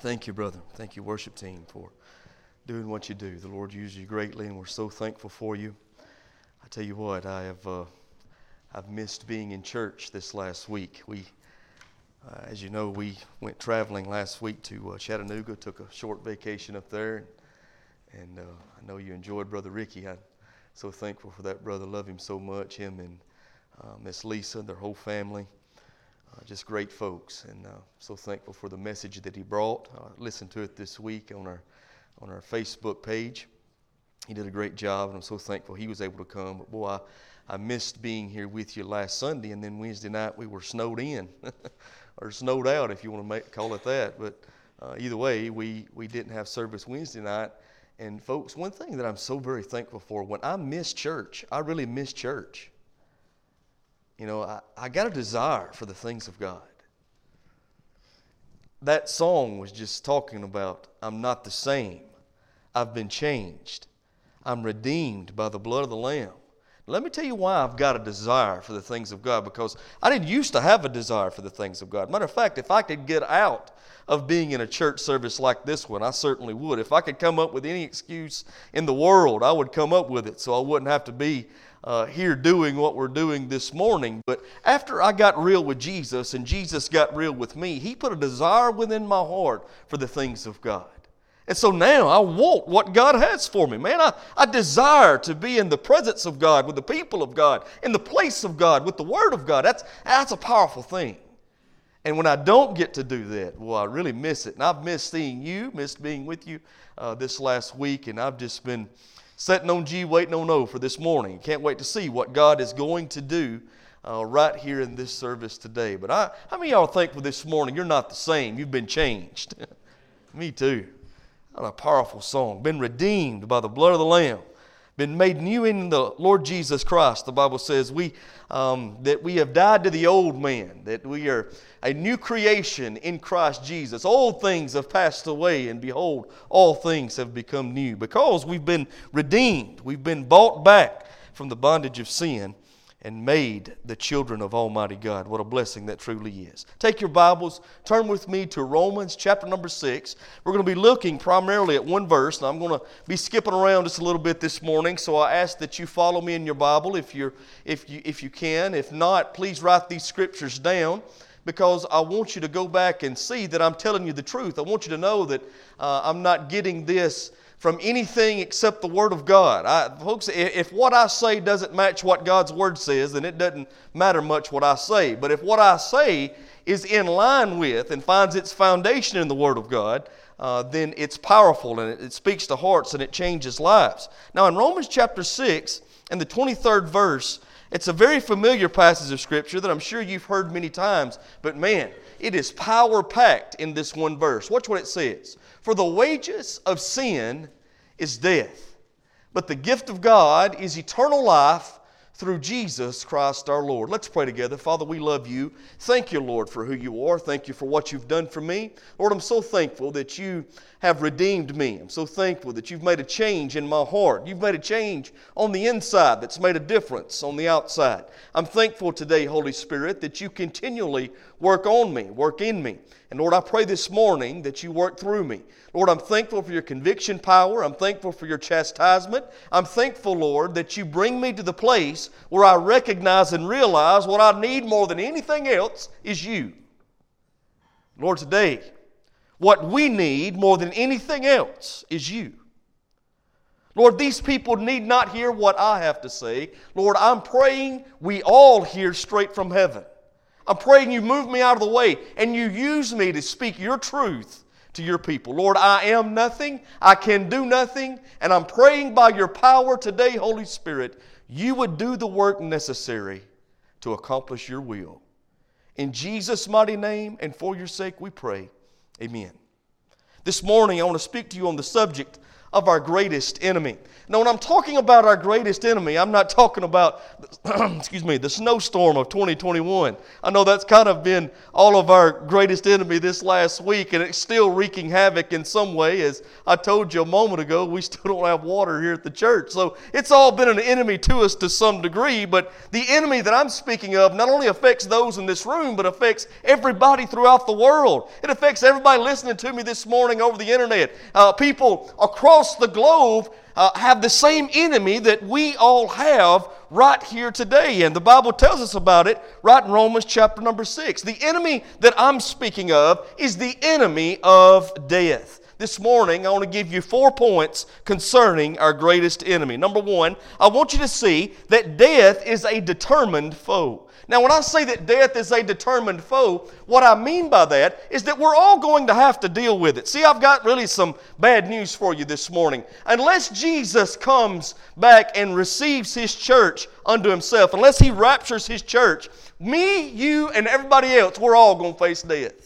Thank you, brother. Thank you, worship team, for doing what you do. The Lord uses you greatly, and we're so thankful for you. I tell you what, I have uh, I've missed being in church this last week. We, uh, as you know, we went traveling last week to uh, Chattanooga, took a short vacation up there, and uh, I know you enjoyed Brother Ricky. I'm so thankful for that brother. Love him so much. Him and uh, Miss Lisa, their whole family. Uh, just great folks, and uh, so thankful for the message that he brought. I listened to it this week on our on our Facebook page. He did a great job, and I'm so thankful he was able to come. But boy, I, I missed being here with you last Sunday, and then Wednesday night we were snowed in, or snowed out, if you want to make, call it that. But uh, either way, we we didn't have service Wednesday night. And folks, one thing that I'm so very thankful for when I miss church, I really miss church. You know, I, I got a desire for the things of God. That song was just talking about I'm not the same. I've been changed. I'm redeemed by the blood of the Lamb. Let me tell you why I've got a desire for the things of God because I didn't used to have a desire for the things of God. Matter of fact, if I could get out of being in a church service like this one, I certainly would. If I could come up with any excuse in the world, I would come up with it so I wouldn't have to be uh, here doing what we're doing this morning. But after I got real with Jesus and Jesus got real with me, He put a desire within my heart for the things of God. And so now I want what God has for me. Man, I, I desire to be in the presence of God, with the people of God, in the place of God, with the Word of God. That's, that's a powerful thing. And when I don't get to do that, well, I really miss it. And I've missed seeing you, missed being with you uh, this last week, and I've just been Sitting on G, waiting on O for this morning. Can't wait to see what God is going to do uh, right here in this service today. But I, how many y'all thankful this morning you're not the same? You've been changed. Me too. What a powerful song. Been redeemed by the blood of the Lamb been made new in the Lord Jesus Christ. The Bible says we, um, that we have died to the old man, that we are a new creation in Christ Jesus. Old things have passed away, and behold, all things have become new. Because we've been redeemed, we've been bought back from the bondage of sin and made the children of Almighty God. What a blessing that truly is. Take your Bibles, turn with me to Romans chapter number 6. We're going to be looking primarily at one verse, and I'm going to be skipping around just a little bit this morning, so I ask that you follow me in your Bible if, you're, if, you, if you can. If not, please write these scriptures down because I want you to go back and see that I'm telling you the truth. I want you to know that uh, I'm not getting this from anything except the Word of God. I, folks, if what I say doesn't match what God's Word says, then it doesn't matter much what I say. But if what I say is in line with and finds its foundation in the Word of God, uh, then it's powerful and it, it speaks to hearts and it changes lives. Now, in Romans chapter 6 and the 23rd verse, it's a very familiar passage of Scripture that I'm sure you've heard many times, but man, it is power packed in this one verse. Watch what it says. For the wages of sin is death, but the gift of God is eternal life through Jesus Christ our Lord. Let's pray together. Father, we love you. Thank you, Lord, for who you are. Thank you for what you've done for me. Lord, I'm so thankful that you have redeemed me. I'm so thankful that you've made a change in my heart. You've made a change on the inside that's made a difference on the outside. I'm thankful today, Holy Spirit, that you continually work on me, work in me. And Lord, I pray this morning that you work through me. Lord, I'm thankful for your conviction power. I'm thankful for your chastisement. I'm thankful, Lord, that you bring me to the place where I recognize and realize what I need more than anything else is you. Lord, today, what we need more than anything else is you. Lord, these people need not hear what I have to say. Lord, I'm praying we all hear straight from heaven. I'm praying you move me out of the way and you use me to speak your truth to your people. Lord, I am nothing, I can do nothing, and I'm praying by your power today, Holy Spirit, you would do the work necessary to accomplish your will. In Jesus' mighty name and for your sake we pray. Amen. This morning I want to speak to you on the subject of our greatest enemy. Now, when I'm talking about our greatest enemy, I'm not talking about, excuse me, the snowstorm of 2021. I know that's kind of been all of our greatest enemy this last week, and it's still wreaking havoc in some way. As I told you a moment ago, we still don't have water here at the church. So it's all been an enemy to us to some degree, but the enemy that I'm speaking of not only affects those in this room, but affects everybody throughout the world. It affects everybody listening to me this morning over the internet. Uh, people across the globe uh, have the same enemy that we all have right here today. And the Bible tells us about it right in Romans chapter number 6. The enemy that I'm speaking of is the enemy of death. This morning, I want to give you four points concerning our greatest enemy. Number one, I want you to see that death is a determined foe. Now, when I say that death is a determined foe, what I mean by that is that we're all going to have to deal with it. See, I've got really some bad news for you this morning. Unless Jesus comes back and receives his church unto himself, unless he raptures his church, me, you, and everybody else, we're all going to face death.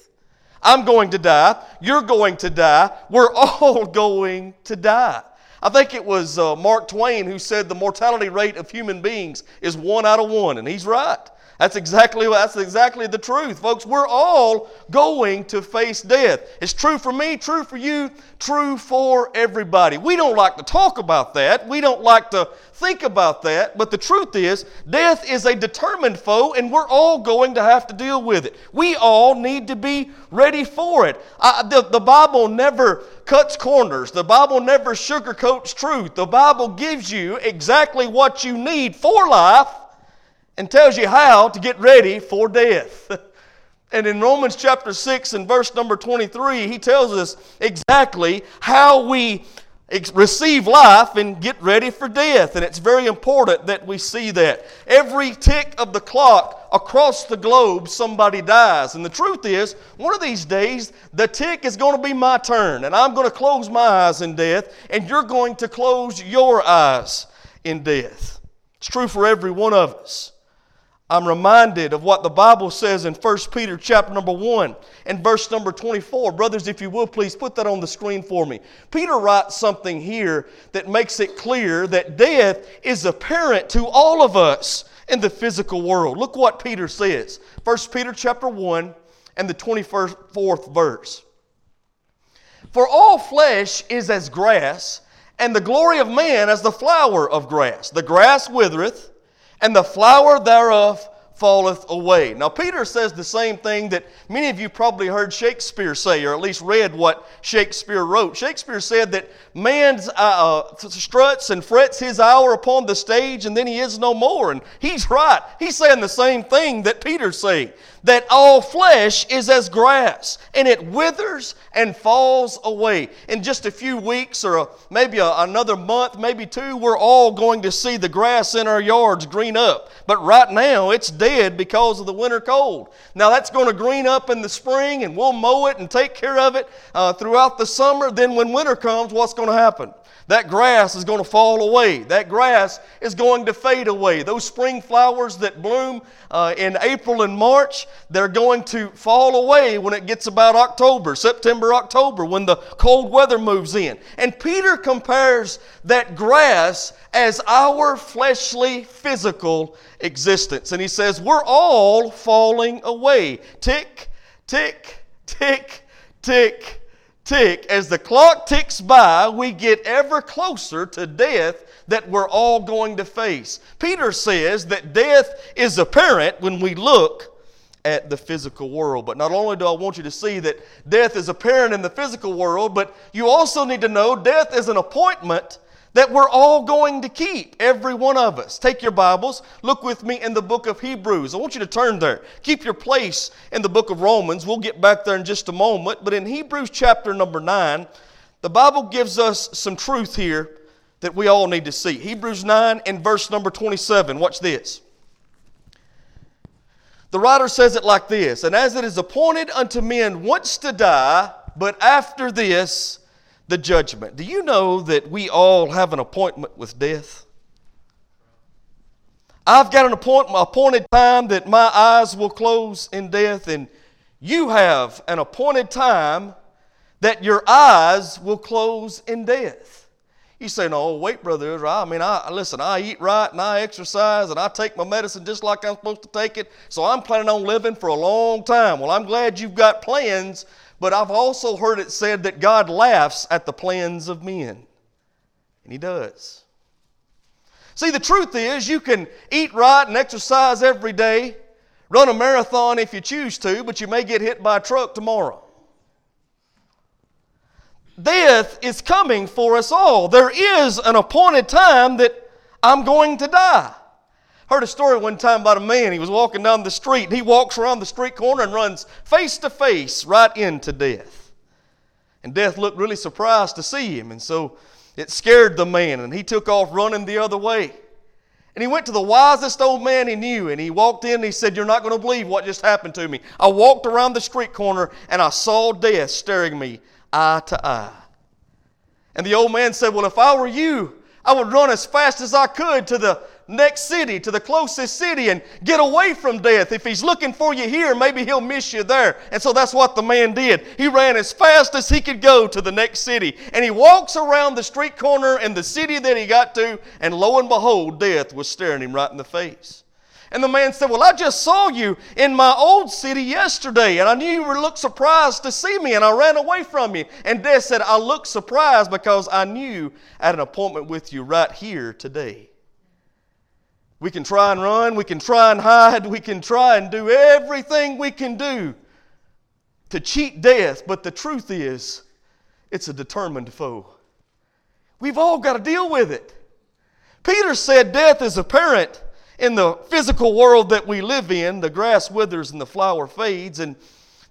I'm going to die. You're going to die. We're all going to die. I think it was uh, Mark Twain who said the mortality rate of human beings is one out of one, and he's right. That's exactly that's exactly the truth, folks. We're all going to face death. It's true for me, true for you, true for everybody. We don't like to talk about that. We don't like to think about that, but the truth is, death is a determined foe and we're all going to have to deal with it. We all need to be ready for it. I, the, the Bible never cuts corners. The Bible never sugarcoats truth. The Bible gives you exactly what you need for life and tells you how to get ready for death. And in Romans chapter 6 and verse number 23, he tells us exactly how we receive life and get ready for death. And it's very important that we see that. Every tick of the clock across the globe, somebody dies. And the truth is, one of these days, the tick is going to be my turn. And I'm going to close my eyes in death, and you're going to close your eyes in death. It's true for every one of us. I'm reminded of what the Bible says in 1 Peter chapter number 1 and verse number 24. Brothers, if you will, please put that on the screen for me. Peter writes something here that makes it clear that death is apparent to all of us in the physical world. Look what Peter says. 1 Peter chapter 1 and the 24th verse. For all flesh is as grass, and the glory of man as the flower of grass. The grass withereth, and the flower thereof falleth away. Now, Peter says the same thing that many of you probably heard Shakespeare say, or at least read what Shakespeare wrote. Shakespeare said that man uh, uh, struts and frets his hour upon the stage, and then he is no more. And he's right. He's saying the same thing that Peter's saying that all flesh is as grass, and it withers and falls away. In just a few weeks or maybe another month, maybe two, we're all going to see the grass in our yards green up. But right now, it's dead because of the winter cold. Now, that's going to green up in the spring, and we'll mow it and take care of it uh, throughout the summer. Then, when winter comes, what's going to happen? That grass is going to fall away. That grass is going to fade away. Those spring flowers that bloom uh, in April and March, they're going to fall away when it gets about October, September, October, when the cold weather moves in. And Peter compares that grass as our fleshly, physical existence. And he says, We're all falling away. Tick, tick, tick, tick tick, as the clock ticks by, we get ever closer to death that we're all going to face. Peter says that death is apparent when we look at the physical world. But not only do I want you to see that death is apparent in the physical world, but you also need to know death is an appointment that we're all going to keep, every one of us. Take your Bibles, look with me in the book of Hebrews. I want you to turn there. Keep your place in the book of Romans. We'll get back there in just a moment. But in Hebrews chapter number 9, the Bible gives us some truth here that we all need to see. Hebrews 9 and verse number 27. Watch this. The writer says it like this And as it is appointed unto men once to die, but after this, the judgment. Do you know that we all have an appointment with death? I've got an appointment, appointed time that my eyes will close in death, and you have an appointed time that your eyes will close in death. You say, no, wait, Brother Israel. I mean, I listen, I eat right and I exercise and I take my medicine just like I'm supposed to take it, so I'm planning on living for a long time. Well, I'm glad you've got plans, but I've also heard it said that God laughs at the plans of men. And He does. See, the truth is, you can eat right and exercise every day, run a marathon if you choose to, but you may get hit by a truck tomorrow. Death is coming for us all. There is an appointed time that I'm going to die. Heard a story one time about a man. He was walking down the street. He walks around the street corner and runs face to face right into death. And death looked really surprised to see him. And so it scared the man, and he took off running the other way. And he went to the wisest old man he knew, and he walked in and he said, You're not going to believe what just happened to me. I walked around the street corner and I saw death staring me eye to eye. And the old man said, Well, if I were you, I would run as fast as I could to the next city, to the closest city, and get away from death. If he's looking for you here, maybe he'll miss you there. And so that's what the man did. He ran as fast as he could go to the next city. And he walks around the street corner in the city that he got to, and lo and behold, death was staring him right in the face. And the man said, Well, I just saw you in my old city yesterday, and I knew you would look surprised to see me, and I ran away from you. And Death said, I looked surprised because I knew I had an appointment with you right here today. We can try and run, we can try and hide, we can try and do everything we can do to cheat death, but the truth is, it's a determined foe. We've all got to deal with it. Peter said death is apparent in the physical world that we live in, the grass withers and the flower fades. And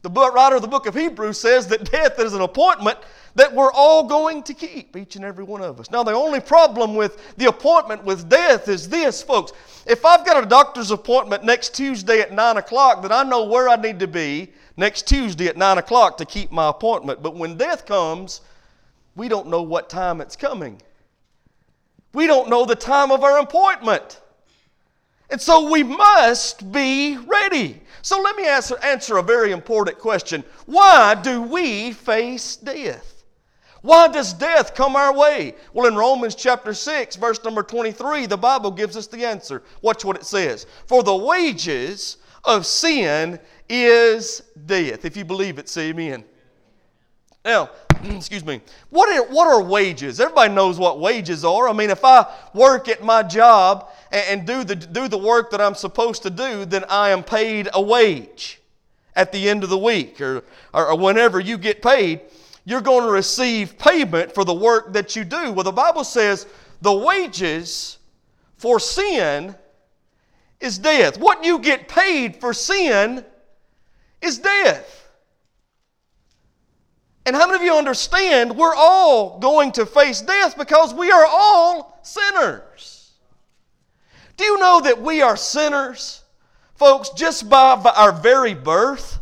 the writer of the book of Hebrews says that death is an appointment that we're all going to keep, each and every one of us. Now, the only problem with the appointment with death is this, folks. If I've got a doctor's appointment next Tuesday at 9 o'clock, then I know where I need to be next Tuesday at 9 o'clock to keep my appointment. But when death comes, we don't know what time it's coming. We don't know the time of our appointment. And so we must be ready. So let me answer, answer a very important question. Why do we face death? Why does death come our way? Well, in Romans chapter 6, verse number 23, the Bible gives us the answer. Watch what it says. For the wages of sin is death. If you believe it, say amen. Now, excuse me, what are, what are wages? Everybody knows what wages are. I mean, if I work at my job and, and do, the, do the work that I'm supposed to do, then I am paid a wage at the end of the week or, or, or whenever you get paid. You're going to receive payment for the work that you do. Well, the Bible says the wages for sin is death. What you get paid for sin is death. And how many of you understand we're all going to face death because we are all sinners? Do you know that we are sinners, folks, just by, our very birth?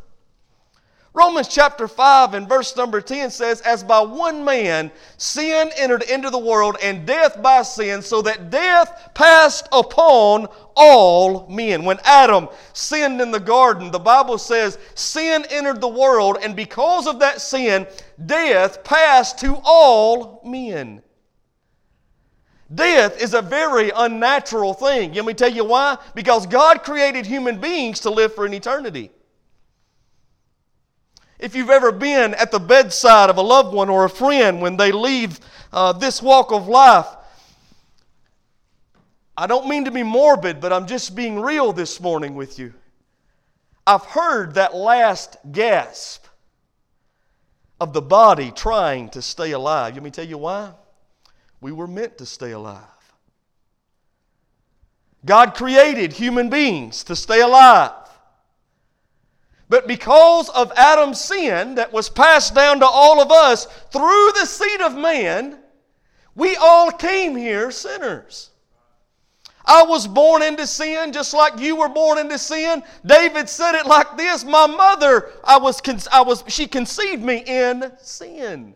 Romans chapter 5 and verse number 10 says, As by one man sin entered into the world, and death by sin, so that death passed upon all men. When Adam sinned in the garden, the Bible says sin entered the world, and because of that sin, death passed to all men. Death is a very unnatural thing. Let me tell you why? Because God created human beings to live for an eternity. If you've ever been at the bedside of a loved one or a friend when they leave uh, this walk of life, I don't mean to be morbid, but I'm just being real this morning with you. I've heard that last gasp of the body trying to stay alive. Let me tell you why. We were meant to stay alive. God created human beings to stay alive. But because of Adam's sin that was passed down to all of us through the seed of man, we all came here sinners. I was born into sin just like you were born into sin. David said it like this My mother, I was, I was, she conceived me in sin.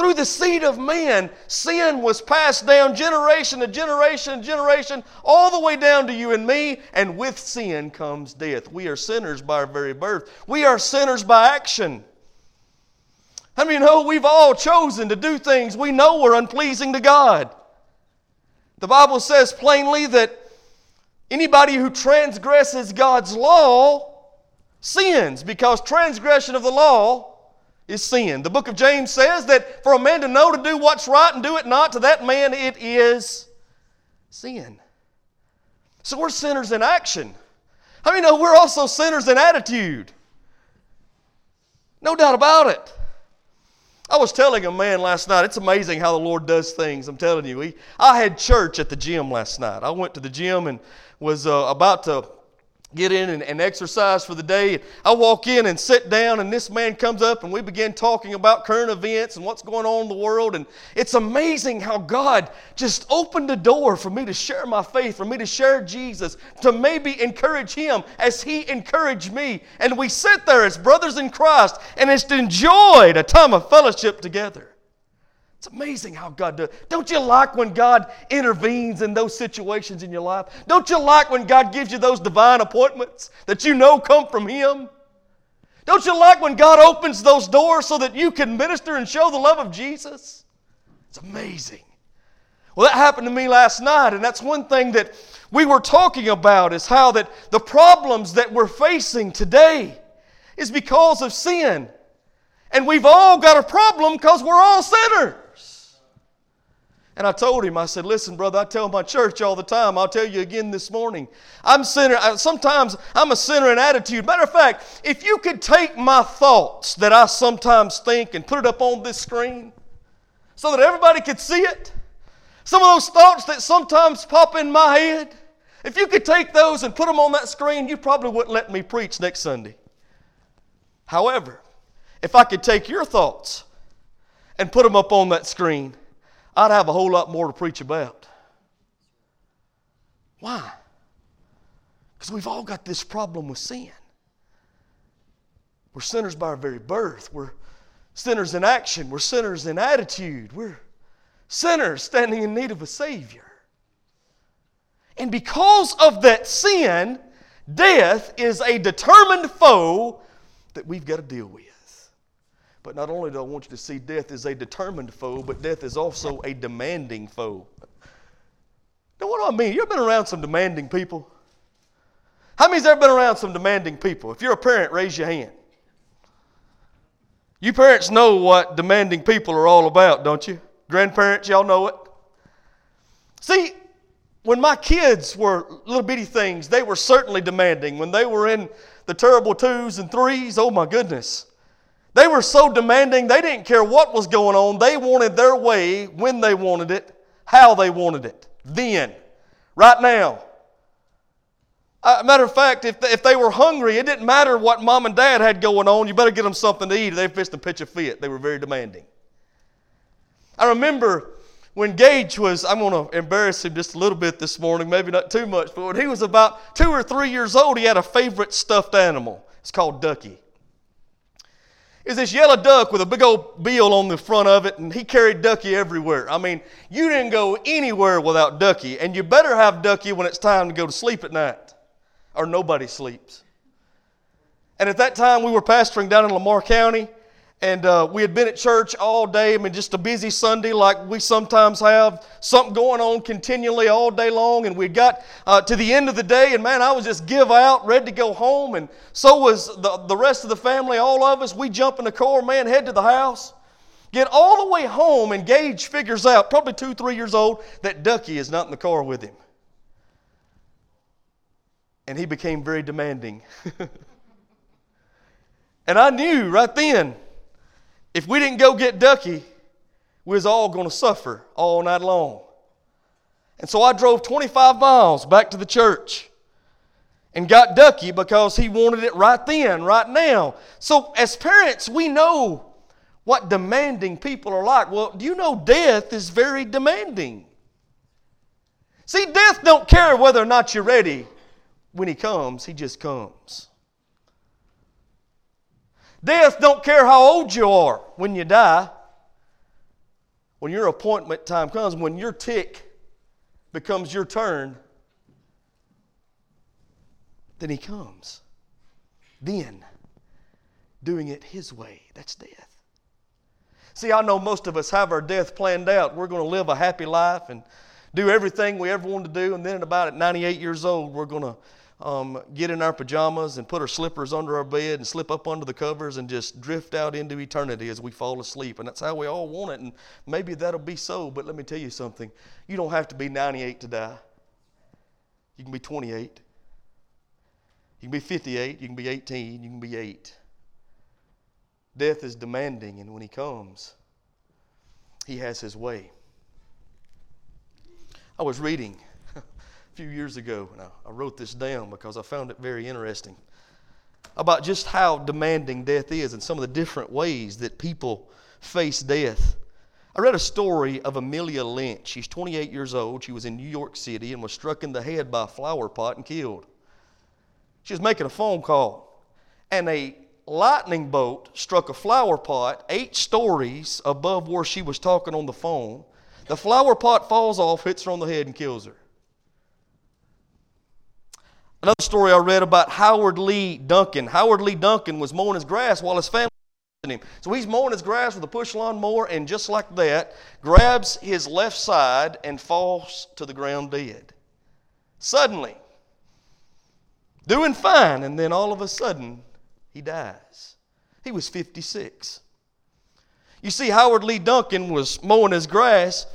Through the seed of man, sin was passed down generation to generation to generation, all the way down to you and me, and with sin comes death. We are sinners by our very birth. We are sinners by action. Of you know we've all chosen to do things we know are unpleasing to God? The Bible says plainly that anybody who transgresses God's law sins because transgression of the law is sin. The book of James says that for a man to know to do what's right and do it not, to that man it is sin. So we're sinners in action. I mean, no, we're also sinners in attitude. No doubt about it. I was telling a man last night, it's amazing how the Lord does things. I'm telling you. He, I had church at the gym last night. I went to the gym and was uh, about to get in and, and, exercise for the day. I walk in and sit down, and this man comes up, and we begin talking about current events and what's going on in the world. And it's amazing how God just opened the door for me to share my faith, for me to share Jesus, to maybe encourage him as he encouraged me. And we sit there as brothers in Christ and just enjoyed a time of fellowship together. It's amazing how God does. Don't you like when God intervenes in those situations in your life? Don't you like when God gives you those divine appointments that you know come from Him? Don't you like when God opens those doors so that you can minister and show the love of Jesus? It's amazing. Well, that happened to me last night, and that's one thing that we were talking about is how that the problems that we're facing today is because of sin. And we've all got a problem because we're all sinners. And I told him, I said, listen, brother, I tell my church all the time. I'll tell you again this morning. I'm sinner. Sometimes I'm a sinner in attitude. Matter of fact, if you could take my thoughts that I sometimes think and put it up on this screen so that everybody could see it, some of those thoughts that sometimes pop in my head, if you could take those and put them on that screen, you probably wouldn't let me preach next Sunday. However, if I could take your thoughts and put them up on that screen, I'd have a whole lot more to preach about. Why? Because we've all got this problem with sin. We're sinners by our very birth. We're sinners in action. We're sinners in attitude. We're sinners standing in need of a Savior. And because of that sin, death is a determined foe that we've got to deal with. But not only do I want you to see death as a determined foe, but death is also a demanding foe. Now, what do I mean? You ever been around some demanding people? How many's ever been around some demanding people? If you're a parent, raise your hand. You parents know what demanding people are all about, don't you? Grandparents, y'all know it. See, when my kids were little bitty things, they were certainly demanding. When they were in the terrible twos and threes, oh my goodness. They were so demanding, they didn't care what was going on. They wanted their way when they wanted it, how they wanted it, then, right now. Uh, matter of fact, if they, if they were hungry, it didn't matter what mom and dad had going on. You better get them something to eat. They fixed to pitch a fit. They were very demanding. I remember when Gage was, I'm going to embarrass him just a little bit this morning, maybe not too much, but when he was about two or three years old, he had a favorite stuffed animal. It's called Ducky is this yellow duck with a big old bill on the front of it, and he carried Ducky everywhere. I mean, you didn't go anywhere without Ducky, and you better have Ducky when it's time to go to sleep at night, or nobody sleeps. And at that time, we were pastoring down in Lamar County, and uh, we had been at church all day. I mean, just a busy Sunday like we sometimes have. Something going on continually all day long. And we got uh, to the end of the day, and man, I was just give out, ready to go home. And so was the, the rest of the family, all of us. We jump in the car, man, head to the house. Get all the way home, and Gage figures out, probably two, three years old, that Ducky is not in the car with him. And he became very demanding. and I knew right then if we didn't go get Ducky, we was all going to suffer all night long. And so I drove 25 miles back to the church and got Ducky because he wanted it right then, right now. So as parents, we know what demanding people are like. Well, do you know death is very demanding? See, death don't care whether or not you're ready. When he comes, he just comes. Death don't care how old you are when you die. When your appointment time comes, when your tick becomes your turn, then he comes. Then, doing it his way, that's death. See, I know most of us have our death planned out. We're going to live a happy life and do everything we ever wanted to do, and then at about at 98 years old, we're going to um, get in our pajamas and put our slippers under our bed and slip up under the covers and just drift out into eternity as we fall asleep. And that's how we all want it. And maybe that'll be so, but let me tell you something. You don't have to be 98 to die. You can be 28. You can be 58. You can be 18. You can be 8. Death is demanding, and when he comes, he has his way. I was reading few years ago, and I, I wrote this down because I found it very interesting about just how demanding death is and some of the different ways that people face death. I read a story of Amelia Lynch. She's 28 years old. She was in New York City and was struck in the head by a flower pot and killed. She was making a phone call, and a lightning bolt struck a flower pot eight stories above where she was talking on the phone. The flower pot falls off, hits her on the head, and kills her. Another story I read about Howard Lee Duncan. Howard Lee Duncan was mowing his grass while his family was him. So he's mowing his grass with a push lawn mower, and just like that, grabs his left side and falls to the ground dead. Suddenly, doing fine, and then all of a sudden, he dies. He was 56. You see, Howard Lee Duncan was mowing his grass,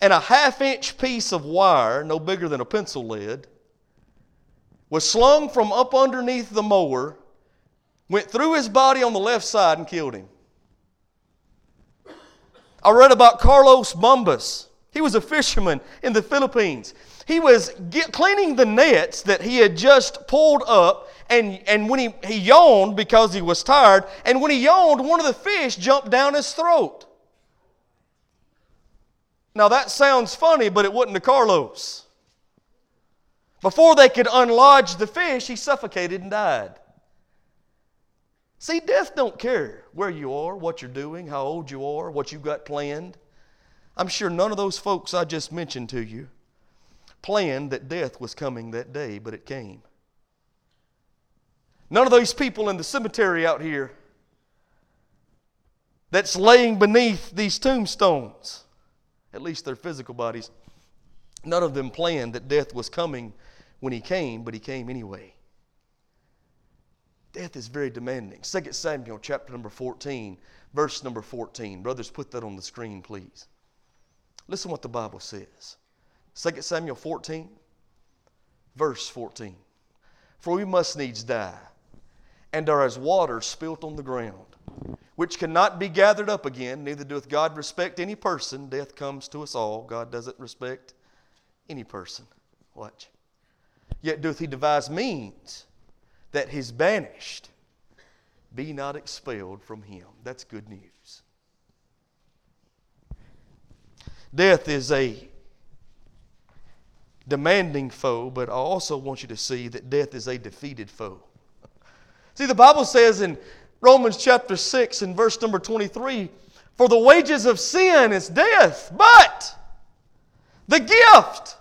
and a half inch piece of wire, no bigger than a pencil lead, was slung from up underneath the mower, went through his body on the left side, and killed him. I read about Carlos Bumbas. He was a fisherman in the Philippines. He was get, cleaning the nets that he had just pulled up, and, and when he, he yawned because he was tired, and when he yawned, one of the fish jumped down his throat. Now that sounds funny, but it wasn't to Carlos. Before they could unlodge the fish, he suffocated and died. See, death don't care where you are, what you're doing, how old you are, what you've got planned. I'm sure none of those folks I just mentioned to you planned that death was coming that day, but it came. None of those people in the cemetery out here that's laying beneath these tombstones, at least their physical bodies, none of them planned that death was coming when he came, but he came anyway. Death is very demanding. 2 Samuel chapter number 14, verse number 14. Brothers, put that on the screen, please. Listen what the Bible says. 2 Samuel 14, verse 14. For we must needs die, and are as water spilt on the ground, which cannot be gathered up again, neither doeth God respect any person. Death comes to us all. God doesn't respect any person. Watch. Yet doth he devise means that his banished be not expelled from him. That's good news. Death is a demanding foe, but I also want you to see that death is a defeated foe. See, the Bible says in Romans chapter 6 and verse number 23 For the wages of sin is death, but the gift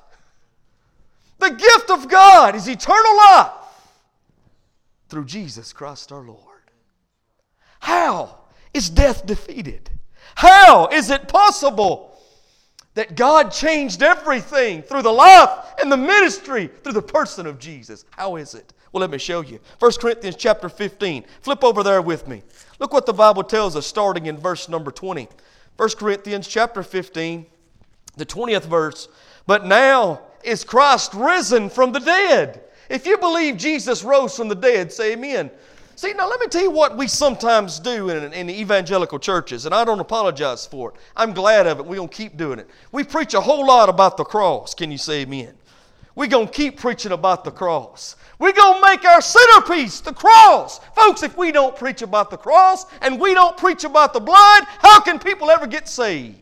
the gift of God is eternal life through Jesus Christ our Lord. How is death defeated? How is it possible that God changed everything through the life and the ministry through the person of Jesus? How is it? Well, let me show you. 1 Corinthians chapter 15. Flip over there with me. Look what the Bible tells us starting in verse number 20. 1 Corinthians chapter 15, the 20th verse. But now is Christ risen from the dead. If you believe Jesus rose from the dead, say amen. See, now let me tell you what we sometimes do in, in evangelical churches, and I don't apologize for it. I'm glad of it. We're going to keep doing it. We preach a whole lot about the cross. Can you say amen? We're going to keep preaching about the cross. We're going to make our centerpiece the cross. Folks, if we don't preach about the cross and we don't preach about the blood, how can people ever get saved?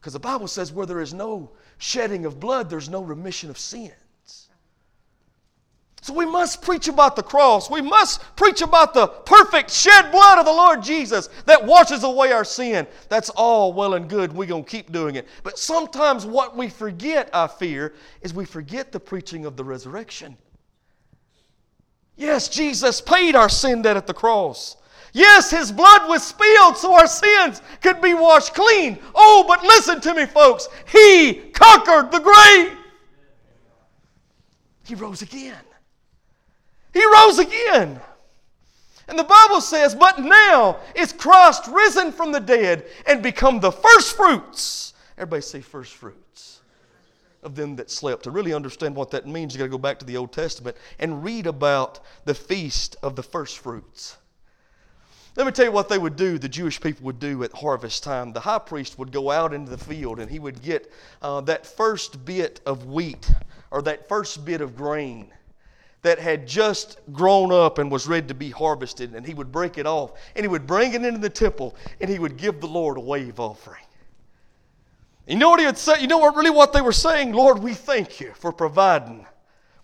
Because the Bible says where there is no shedding of blood, there's no remission of sins. So we must preach about the cross. We must preach about the perfect shed blood of the Lord Jesus that washes away our sin. That's all well and good. We're going to keep doing it. But sometimes what we forget, I fear, is we forget the preaching of the resurrection. Yes, Jesus paid our sin debt at the cross. Yes, his blood was spilled so our sins could be washed clean. Oh, but listen to me, folks. He conquered the grave. He rose again. He rose again. And the Bible says, But now is Christ risen from the dead and become the first fruits. Everybody say first fruits of them that slept. To really understand what that means, you've got to go back to the Old Testament and read about the feast of the first fruits. Let me tell you what they would do, the Jewish people would do at harvest time. The high priest would go out into the field and he would get uh, that first bit of wheat or that first bit of grain that had just grown up and was ready to be harvested, and he would break it off and he would bring it into the temple and he would give the Lord a wave offering. You know what he would say? You know what really what they were saying? Lord, we thank you for providing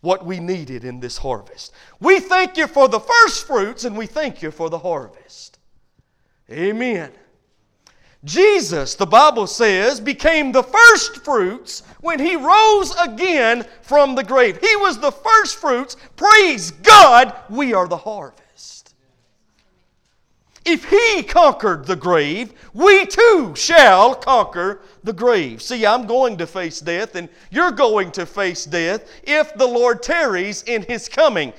what we needed in this harvest. We thank you for the first fruits and we thank you for the harvest. Amen. Jesus, the Bible says, became the first fruits when he rose again from the grave. He was the first fruits. Praise God, we are the harvest. If he conquered the grave, we too shall conquer the grave. See, I'm going to face death, and you're going to face death if the Lord tarries in his coming.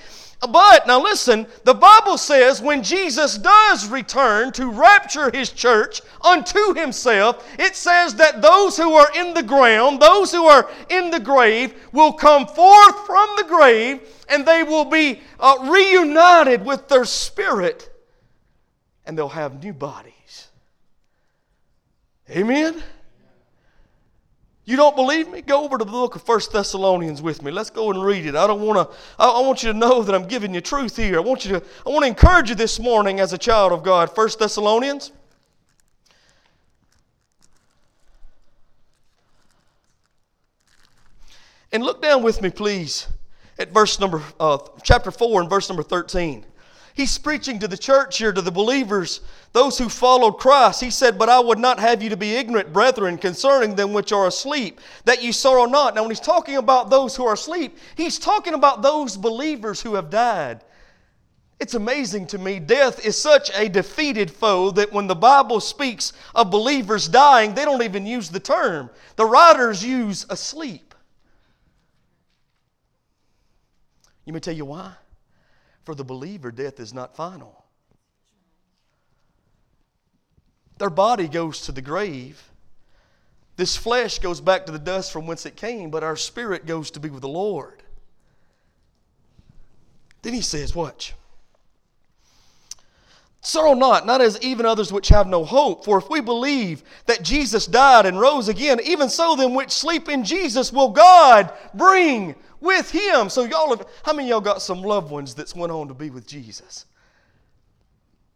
But, now listen, the Bible says when Jesus does return to rapture his church unto himself, it says that those who are in the ground, those who are in the grave, will come forth from the grave and they will be uh, reunited with their spirit and they'll have new bodies. Amen? You don't believe me? Go over to the book of First Thessalonians with me. Let's go and read it. I don't want to, I, want you to know that I'm giving you truth here. I want you to, I want to encourage you this morning as a child of God. First Thessalonians. And look down with me, please, at verse number, uh, chapter 4 and verse number 13. He's preaching to the church here, to the believers, those who followed Christ. He said, But I would not have you to be ignorant, brethren, concerning them which are asleep, that you sorrow not. Now, when he's talking about those who are asleep, he's talking about those believers who have died. It's amazing to me. Death is such a defeated foe that when the Bible speaks of believers dying, they don't even use the term. The writers use asleep. You may tell you why? For the believer, death is not final. Their body goes to the grave. This flesh goes back to the dust from whence it came, but our spirit goes to be with the Lord. Then he says, Watch. Sorrow not, not as even others which have no hope. For if we believe that Jesus died and rose again, even so them which sleep in Jesus will God bring with him. So y'all have, how many y'all got some loved ones that's went on to be with Jesus?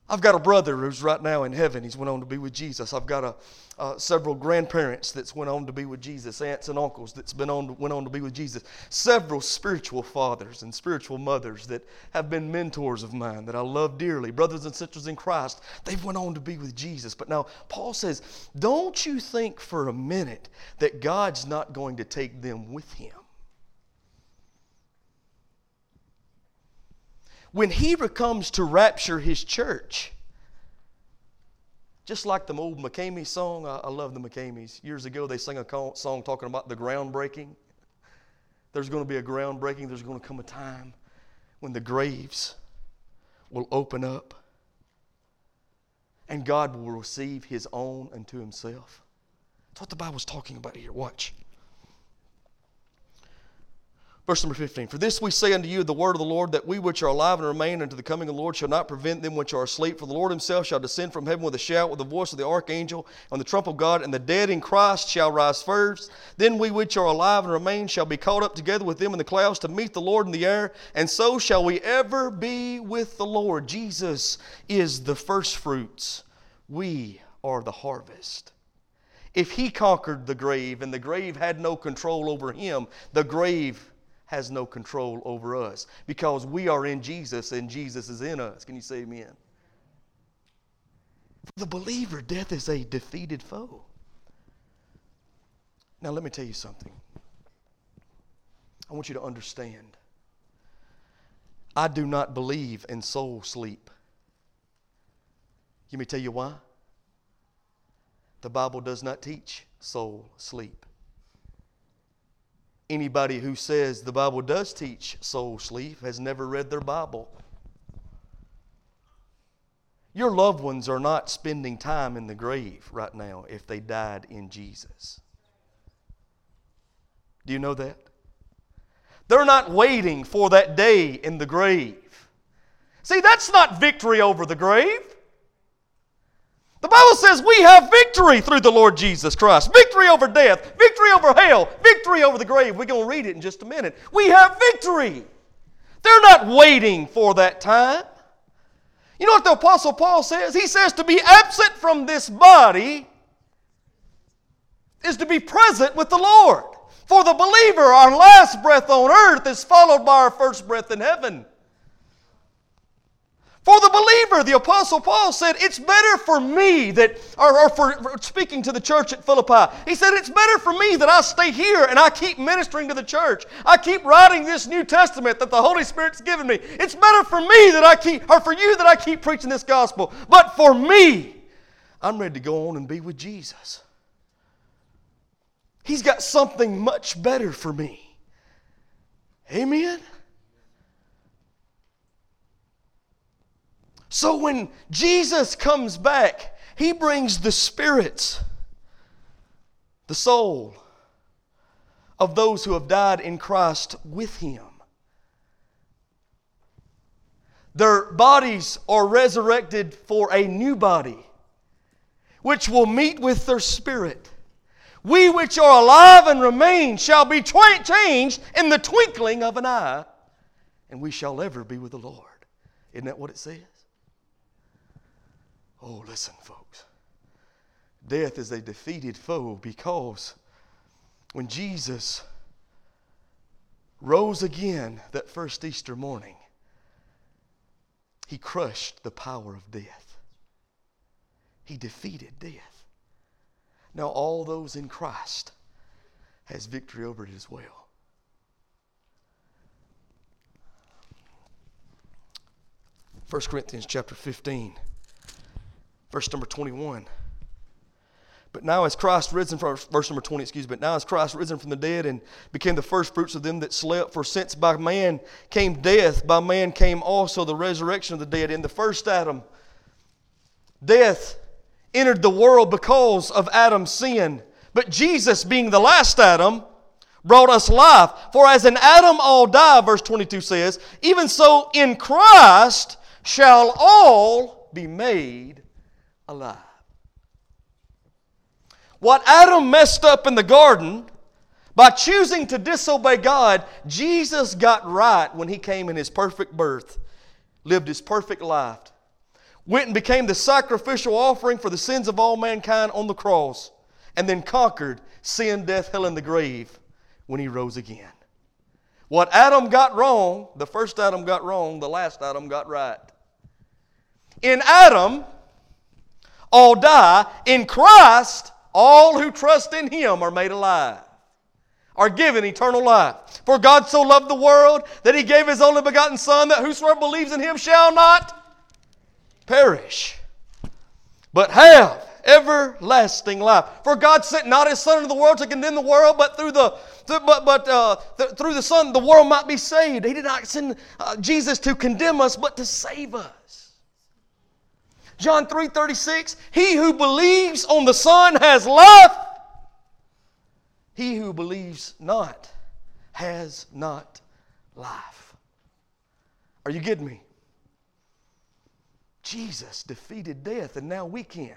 I've got a brother who's right now in heaven. He's went on to be with Jesus. I've got a, uh, several grandparents that's went on to be with Jesus, aunts and uncles that's been on to, went on to be with Jesus, several spiritual fathers and spiritual mothers that have been mentors of mine that I love dearly, brothers and sisters in Christ. They've went on to be with Jesus. But now Paul says, don't you think for a minute that God's not going to take them with him? When he comes to rapture his church, just like the old McKamey song, I, I love the McKameys. Years ago, they sang a song talking about the groundbreaking. There's going to be a groundbreaking. There's going to come a time when the graves will open up and God will receive his own unto himself. That's what the Bible's talking about here. Watch. Verse number 15 For this we say unto you the word of the Lord, that we which are alive and remain unto the coming of the Lord shall not prevent them which are asleep. For the Lord himself shall descend from heaven with a shout, with the voice of the archangel, and the trump of God, and the dead in Christ shall rise first. Then we which are alive and remain shall be caught up together with them in the clouds to meet the Lord in the air, and so shall we ever be with the Lord. Jesus is the first fruits, we are the harvest if he conquered the grave and the grave had no control over him, the grave has no control over us because we are in Jesus and Jesus is in us. Can you say amen? For the believer, death is a defeated foe. Now, let me tell you something. I want you to understand. I do not believe in soul sleep. Let me tell you why. The Bible does not teach soul sleep. Anybody who says the Bible does teach soul sleep has never read their Bible. Your loved ones are not spending time in the grave right now if they died in Jesus. Do you know that? They're not waiting for that day in the grave. See, that's not victory over the grave. The Bible says we have victory through the Lord Jesus Christ. Victory over death, victory over hell, victory over the grave. We're going to read it in just a minute. We have victory. They're not waiting for that time. You know what the Apostle Paul says? He says to be absent from this body is to be present with the Lord. For the believer, our last breath on earth is followed by our first breath in heaven. For the believer, the Apostle Paul said, It's better for me that, or, or for, for, speaking to the church at Philippi, he said, It's better for me that I stay here and I keep ministering to the church. I keep writing this New Testament that the Holy Spirit's given me. It's better for me that I keep, or for you that I keep preaching this gospel. But for me, I'm ready to go on and be with Jesus. He's got something much better for me. Amen? So when Jesus comes back, he brings the spirits, the soul of those who have died in Christ with him. Their bodies are resurrected for a new body, which will meet with their spirit. We which are alive and remain shall be changed in the twinkling of an eye, and we shall ever be with the Lord. Isn't that what it says? Oh, listen, folks. Death is a defeated foe because when Jesus rose again that first Easter morning, he crushed the power of death. He defeated death. Now all those in Christ has victory over it as well. First Corinthians chapter 15. Verse number 21. But now as Christ risen from verse number 20, excuse me, but now as Christ risen from the dead and became the first fruits of them that slept, for since by man came death, by man came also the resurrection of the dead. In the first Adam, death entered the world because of Adam's sin. But Jesus, being the last Adam, brought us life. For as in Adam all die, verse 22 says, even so in Christ shall all be made alive. What Adam messed up in the garden, by choosing to disobey God, Jesus got right when he came in his perfect birth, lived his perfect life, went and became the sacrificial offering for the sins of all mankind on the cross, and then conquered sin, death, hell, and the grave when he rose again. What Adam got wrong, the first Adam got wrong, the last Adam got right. In Adam, all die. In Christ, all who trust in Him are made alive, are given eternal life. For God so loved the world that He gave His only begotten Son, that whosoever believes in Him shall not perish, but have everlasting life. For God sent not His Son into the world to condemn the world, but through the but, but uh, through the Son the world might be saved. He did not send uh, Jesus to condemn us, but to save us. John 3:36, he who believes on the Son has life. He who believes not has not life. Are you getting me? Jesus defeated death, and now we can.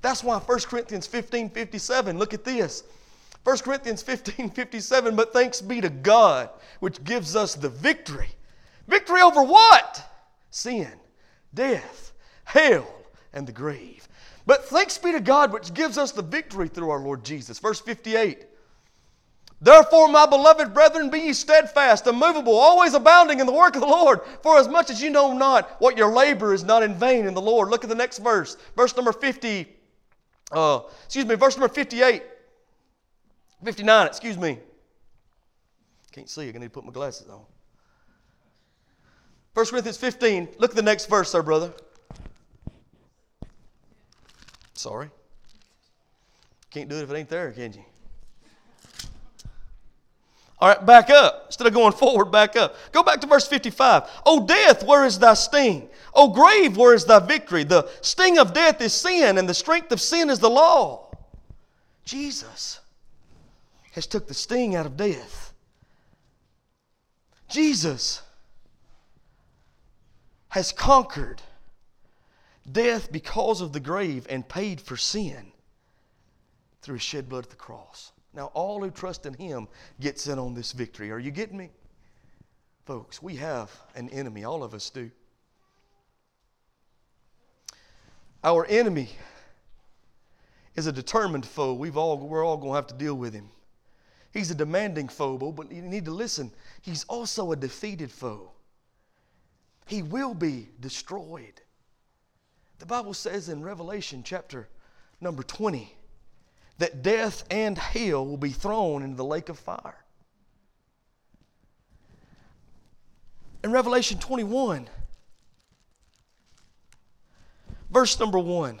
That's why 1 Corinthians 15 57, look at this. 1 Corinthians 15 57, but thanks be to God, which gives us the victory. Victory over what? Sin, death, hell, and the grave. But thanks be to God, which gives us the victory through our Lord Jesus. Verse 58. Therefore, my beloved brethren, be ye steadfast, immovable, always abounding in the work of the Lord, for as much as you know not what your labor is not in vain in the Lord. Look at the next verse, verse number 50, uh, excuse me, verse number 58, 59, excuse me. Can't see, I need to put my glasses on. 1 Corinthians 15, look at the next verse, sir, brother. Sorry. Can't do it if it ain't there, can you? All right, back up. Instead of going forward, back up. Go back to verse 55. O death, where is thy sting? O grave, where is thy victory? The sting of death is sin, and the strength of sin is the law. Jesus has took the sting out of death. Jesus has conquered death because of the grave and paid for sin through his shed blood at the cross. Now, all who trust in him gets in on this victory. Are you getting me? Folks, we have an enemy. All of us do. Our enemy is a determined foe. We've all, we're all going to have to deal with him. He's a demanding foe, but you need to listen. He's also a defeated foe. He will be destroyed. The Bible says in Revelation chapter number 20 that death and hell will be thrown into the lake of fire. In Revelation 21, verse number 1,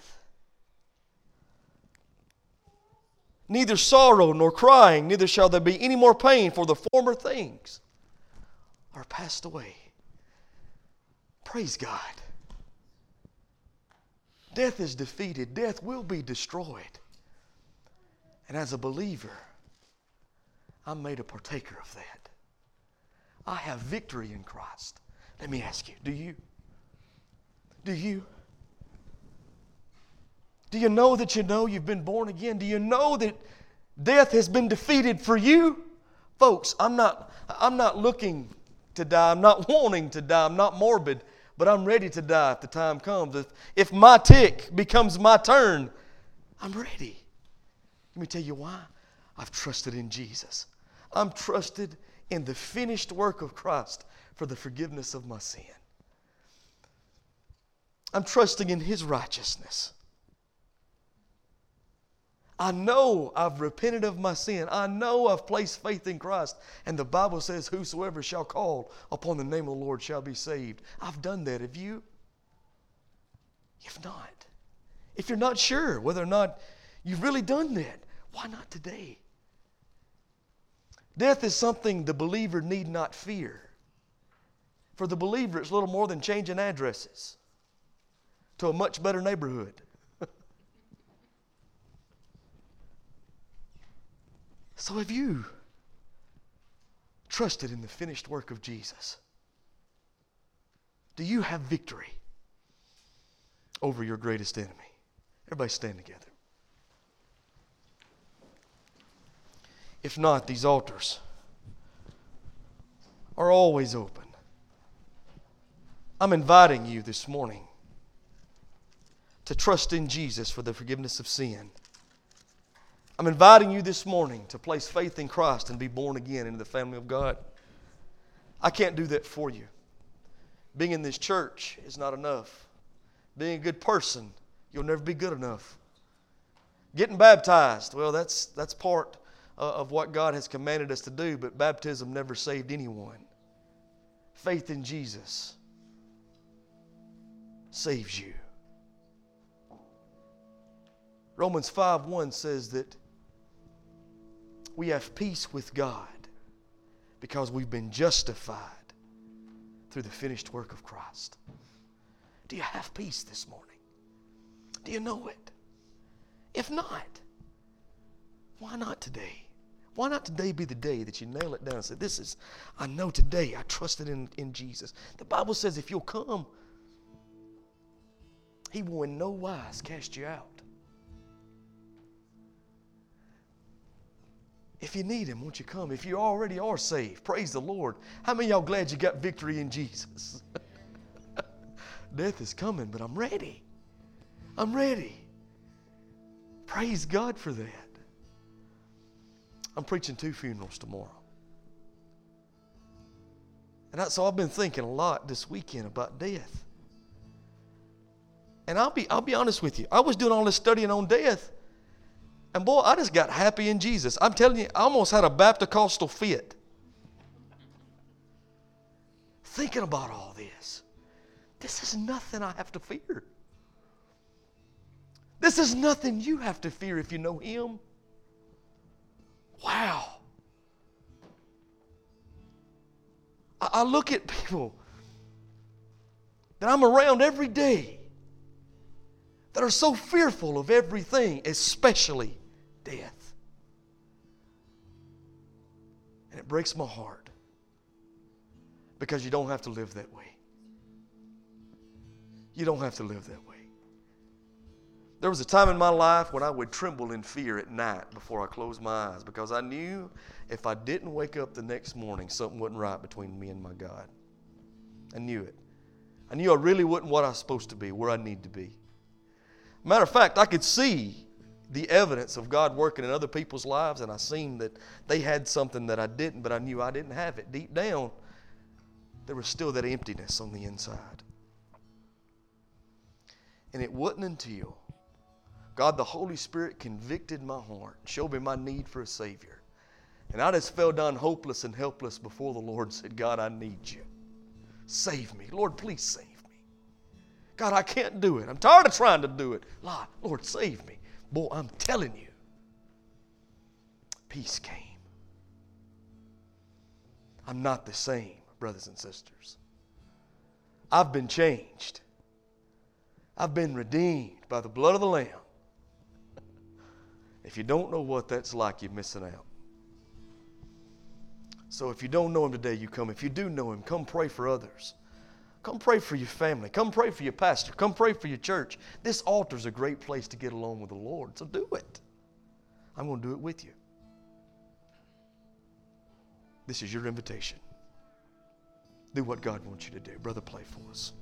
neither sorrow nor crying, neither shall there be any more pain, for the former things are passed away. Praise God. Death is defeated, death will be destroyed. And as a believer, I'm made a partaker of that. I have victory in Christ. Let me ask you do you? Do you? Do you know that you know you've been born again? Do you know that death has been defeated for you? Folks, I'm not, I'm not looking to die. I'm not wanting to die. I'm not morbid, but I'm ready to die if the time comes. If, if my tick becomes my turn, I'm ready. Let me tell you why. I've trusted in Jesus. I'm trusted in the finished work of Christ for the forgiveness of my sin. I'm trusting in His righteousness. I know I've repented of my sin. I know I've placed faith in Christ. And the Bible says, Whosoever shall call upon the name of the Lord shall be saved. I've done that. Have you? If not, if you're not sure whether or not you've really done that, why not today? Death is something the believer need not fear. For the believer, it's little more than changing addresses to a much better neighborhood. So have you trusted in the finished work of Jesus? Do you have victory over your greatest enemy? Everybody stand together. If not, these altars are always open. I'm inviting you this morning to trust in Jesus for the forgiveness of sin. I'm inviting you this morning to place faith in Christ and be born again into the family of God. I can't do that for you. Being in this church is not enough. Being a good person, you'll never be good enough. Getting baptized, well, that's, that's part uh, of what God has commanded us to do, but baptism never saved anyone. Faith in Jesus saves you. Romans 5 1 says that we have peace with God because we've been justified through the finished work of Christ. Do you have peace this morning? Do you know it? If not, why not today? Why not today be the day that you nail it down and say, This is, I know today I trusted in, in Jesus. The Bible says if you'll come, He will in no wise cast you out. If you need Him, won't you come? If you already are saved, praise the Lord. How many y'all glad you got victory in Jesus? Death is coming, but I'm ready. I'm ready. Praise God for that. I'm preaching two funerals tomorrow. And I, so I've been thinking a lot this weekend about death. And I'll be, I'll be honest with you. I was doing all this studying on death. And boy, I just got happy in Jesus. I'm telling you, I almost had a Baptist fit. Thinking about all this. This is nothing I have to fear. This is nothing you have to fear if you know Him. Wow. I, I look at people that I'm around every day that are so fearful of everything, especially death. And it breaks my heart because you don't have to live that way. You don't have to live that way. There was a time in my life when I would tremble in fear at night before I closed my eyes because I knew if I didn't wake up the next morning, something wasn't right between me and my God. I knew it. I knew I really wasn't what I was supposed to be, where I need to be. Matter of fact, I could see the evidence of God working in other people's lives, and I seen that they had something that I didn't, but I knew I didn't have it. Deep down, there was still that emptiness on the inside. And it wasn't until God, the Holy Spirit convicted my heart, showed me my need for a Savior. And I just fell down hopeless and helpless before the Lord and said, God, I need you. Save me. Lord, please save me. God, I can't do it. I'm tired of trying to do it. Lord, Lord, save me. Boy, I'm telling you, peace came. I'm not the same, brothers and sisters. I've been changed. I've been redeemed by the blood of the Lamb. If you don't know what that's like, you're missing out. So if you don't know Him today, you come. If you do know Him, come pray for others. Come pray for your family. Come pray for your pastor. Come pray for your church. This altar is a great place to get along with the Lord, so do it. I'm going to do it with you. This is your invitation. Do what God wants you to do. Brother, play for us.